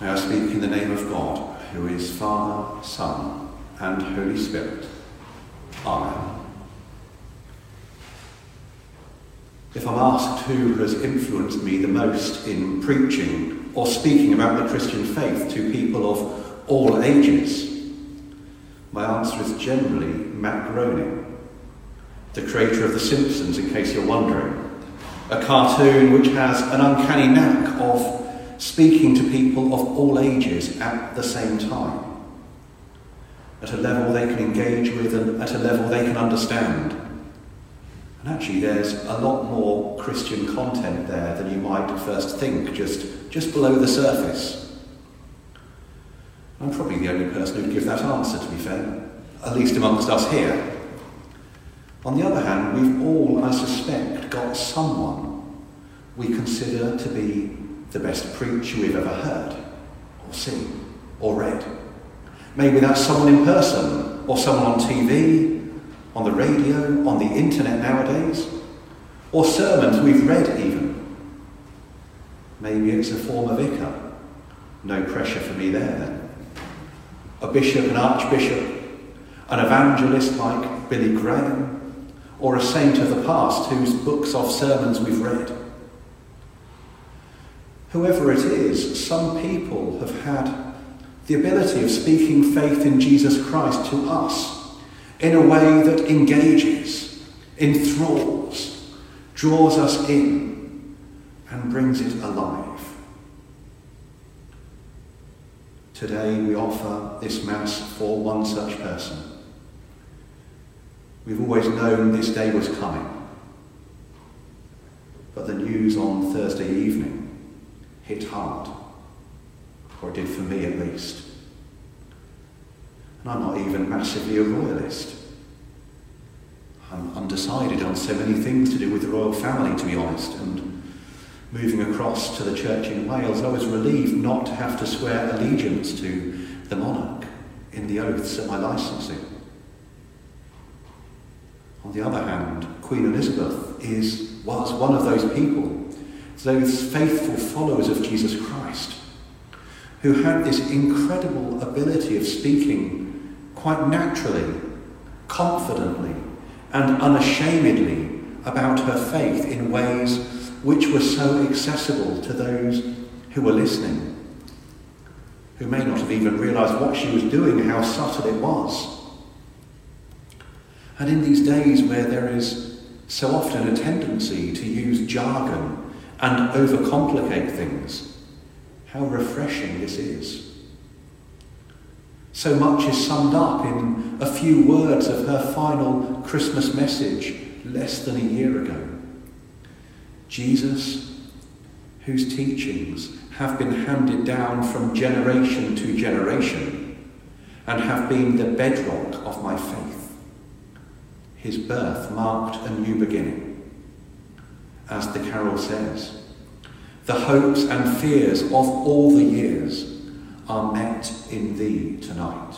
May I speak in the name of God, who is Father, Son, and Holy Spirit. Amen. If I'm asked who has influenced me the most in preaching or speaking about the Christian faith to people of all ages, my answer is generally Matt Groening, the creator of The Simpsons, in case you're wondering. A cartoon which has an uncanny knack of speaking to people of all ages at the same time, at a level they can engage with and at a level they can understand. And actually, there's a lot more Christian content there than you might first think, just, just below the surface. I'm probably the only person who'd give that answer, to be fair, at least amongst us here. On the other hand, we've all, I suspect, got someone we consider to be the best preacher we've ever heard, or seen, or read. Maybe that's someone in person, or someone on TV, on the radio, on the internet nowadays, or sermons we've read even. Maybe it's a former vicar. No pressure for me there then. A bishop, an archbishop, an evangelist like Billy Graham, or a saint of the past whose books of sermons we've read. Whoever it is, some people have had the ability of speaking faith in Jesus Christ to us in a way that engages, enthralls, draws us in, and brings it alive. Today we offer this Mass for one such person. We've always known this day was coming, but the news on Thursday evening hit hard, or it did for me at least. And I'm not even massively a royalist. I'm undecided on so many things to do with the royal family, to be honest, and moving across to the church in Wales, I was relieved not to have to swear allegiance to the monarch in the oaths at my licensing. On the other hand, Queen Elizabeth is, was one of those people those faithful followers of Jesus Christ, who had this incredible ability of speaking quite naturally, confidently, and unashamedly about her faith in ways which were so accessible to those who were listening, who may not have even realized what she was doing, how subtle it was. And in these days where there is so often a tendency to use jargon and overcomplicate things. How refreshing this is. So much is summed up in a few words of her final Christmas message less than a year ago. Jesus, whose teachings have been handed down from generation to generation and have been the bedrock of my faith. His birth marked a new beginning as the carol says. The hopes and fears of all the years are met in thee tonight.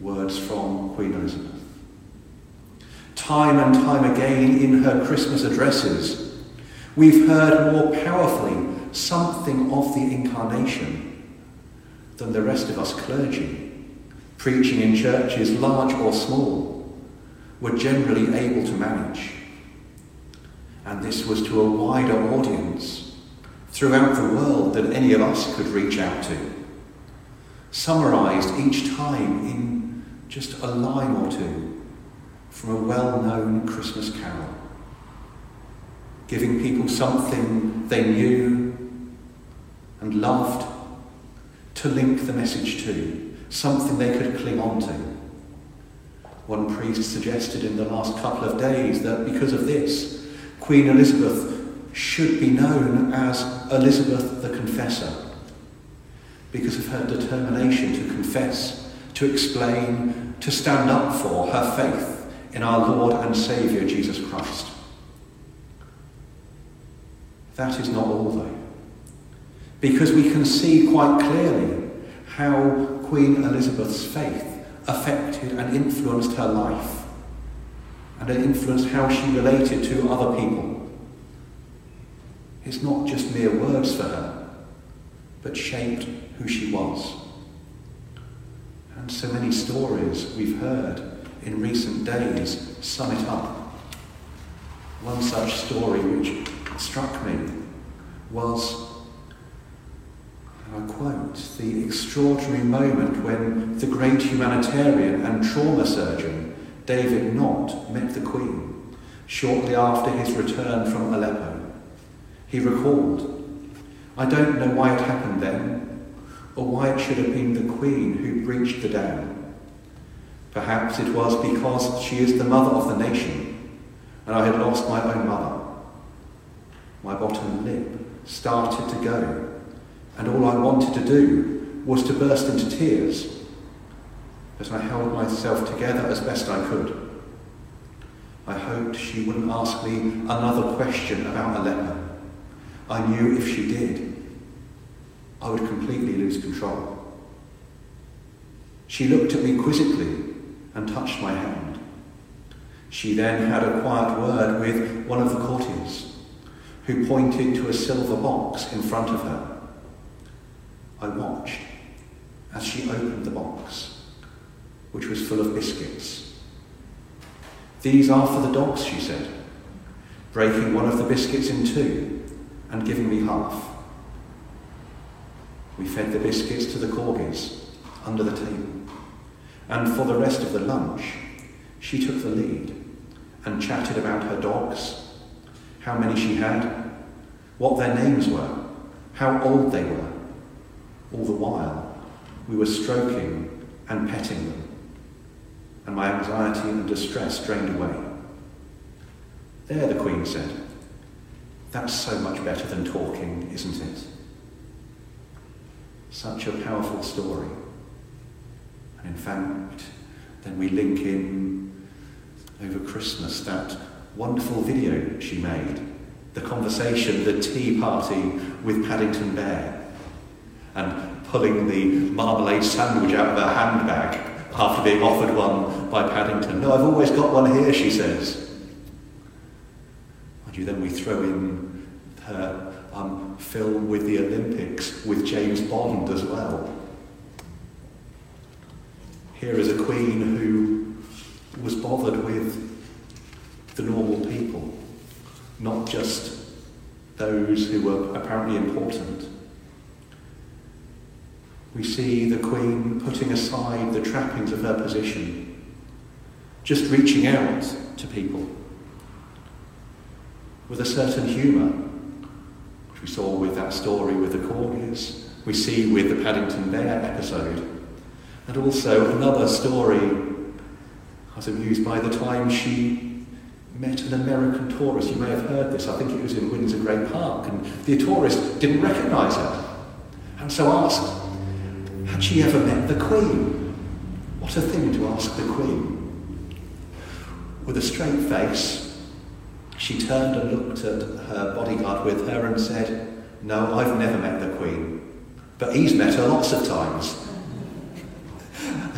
Words from Queen Elizabeth. Time and time again in her Christmas addresses, we've heard more powerfully something of the incarnation than the rest of us clergy, preaching in churches large or small, were generally able to manage and this was to a wider audience throughout the world than any of us could reach out to. Summarized each time in just a line or two from a well known Christmas carol, giving people something they knew and loved to link the message to, something they could cling on to. One priest suggested in the last couple of days that because of this, Queen Elizabeth should be known as Elizabeth the Confessor because of her determination to confess, to explain, to stand up for her faith in our Lord and Saviour Jesus Christ. That is not all, though, because we can see quite clearly how Queen Elizabeth's faith affected and influenced her life and it influenced how she related to other people. It's not just mere words for her, but shaped who she was. And so many stories we've heard in recent days sum it up. One such story which struck me was, and I quote, the extraordinary moment when the great humanitarian and trauma surgeon David Nott met the Queen shortly after his return from Aleppo. He recalled, I don't know why it happened then, or why it should have been the Queen who breached the dam. Perhaps it was because she is the mother of the nation, and I had lost my own mother. My bottom lip started to go, and all I wanted to do was to burst into tears. But I held myself together as best I could. I hoped she wouldn't ask me another question about Aleppo. I knew if she did, I would completely lose control. She looked at me quizzically and touched my hand. She then had a quiet word with one of the courtiers, who pointed to a silver box in front of her. I watched as she opened the box, which was full of biscuits. These are for the dogs, she said, breaking one of the biscuits in two and giving me half. We fed the biscuits to the corgis under the table. And for the rest of the lunch, she took the lead and chatted about her dogs, how many she had, what their names were, how old they were. All the while, we were stroking and petting them, and my anxiety and distress drained away. There, the Queen said, that's so much better than talking, isn't it? Such a powerful story. And in fact, then we link in over Christmas that wonderful video she made, the conversation, the tea party with Paddington Bear, and pulling the marmalade sandwich out of her handbag after being offered one by Paddington. No, I've always got one here, she says. And you then we throw in her um, film with the Olympics with James Bond as well. Here is a queen who was bothered with the normal people, not just those who were apparently important. We see the Queen putting aside the trappings of her position, just reaching out to people with a certain humour, which we saw with that story with the corgis, we see with the Paddington Bear episode, and also another story I was amused by the time she met an American tourist. You may have heard this, I think it was in Windsor Great Park, and the tourist didn't recognise her, and so asked, had she ever met the Queen? What a thing to ask the Queen. With a straight face, she turned and looked at her bodyguard with her and said, No, I've never met the Queen, but he's met her lots of times.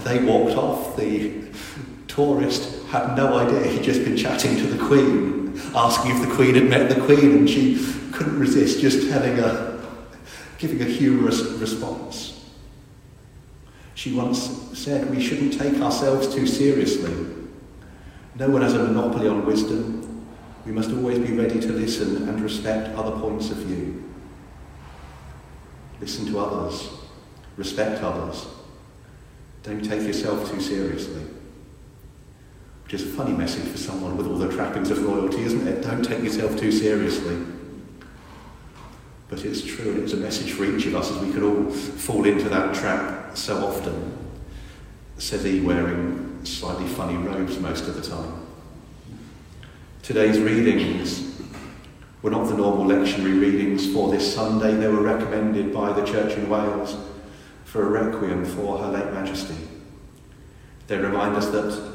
they walked off. The tourist had no idea he'd just been chatting to the Queen, asking if the Queen had met the Queen, and she couldn't resist just telling a, giving a humorous response. She once said we shouldn't take ourselves too seriously. No one has a monopoly on wisdom. We must always be ready to listen and respect other points of view. Listen to others. Respect others. Don't take yourself too seriously. Which is a funny message for someone with all the trappings of royalty, isn't it? Don't take yourself too seriously. But it's true, and it's a message for each of us as we can all fall into that trap so often. Says he wearing slightly funny robes most of the time. Today's readings were not the normal lectionary readings for this Sunday. They were recommended by the Church in Wales for a requiem for Her late Majesty. They remind us that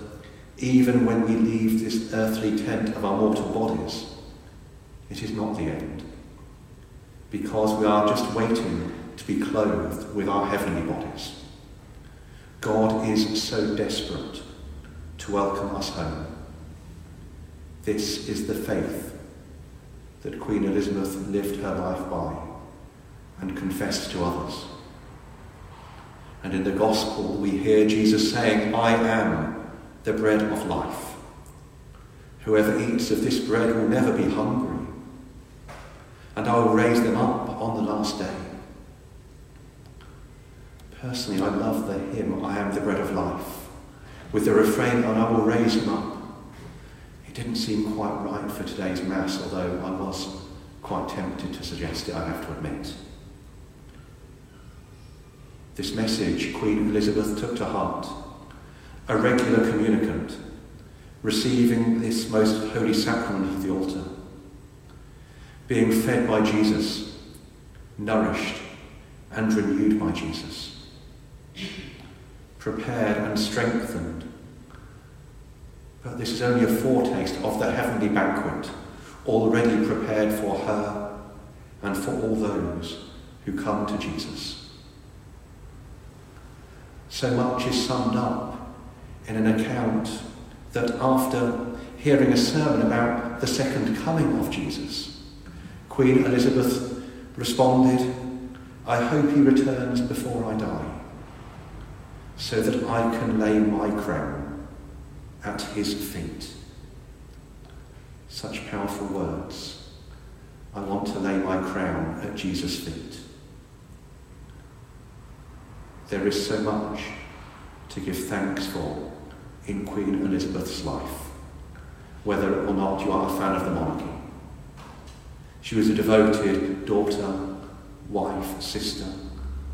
even when we leave this earthly tent of our mortal bodies, it is not the end because we are just waiting to be clothed with our heavenly bodies. God is so desperate to welcome us home. This is the faith that Queen Elizabeth lived her life by and confessed to others. And in the Gospel, we hear Jesus saying, I am the bread of life. Whoever eats of this bread will never be hungry, and I will raise them up on the last day. Personally, I love the hymn, I am the bread of life, with the refrain, and I will raise him up. It didn't seem quite right for today's Mass, although I was quite tempted to suggest it, I have to admit. This message Queen Elizabeth took to heart, a regular communicant, receiving this most holy sacrament of the altar, being fed by Jesus, nourished and renewed by Jesus, prepared and strengthened. But this is only a foretaste of the heavenly banquet already prepared for her and for all those who come to Jesus. So much is summed up in an account that after hearing a sermon about the second coming of Jesus, Queen Elizabeth responded, I hope he returns before I die, so that I can lay my crown at his feet. Such powerful words. I want to lay my crown at Jesus' feet. There is so much to give thanks for in Queen Elizabeth's life, whether or not you are a fan of the monarchy. She was a devoted daughter, wife, sister,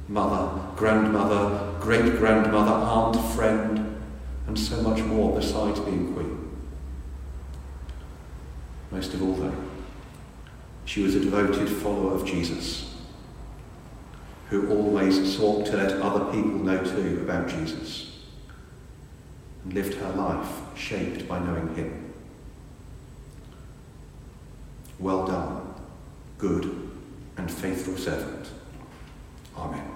mother, grandmother, great grandmother, aunt, friend, and so much more besides being queen. Most of all, though, she was a devoted follower of Jesus who always sought to let other people know too about Jesus and lived her life shaped by knowing him. Well done, good and faithful servant. Amen.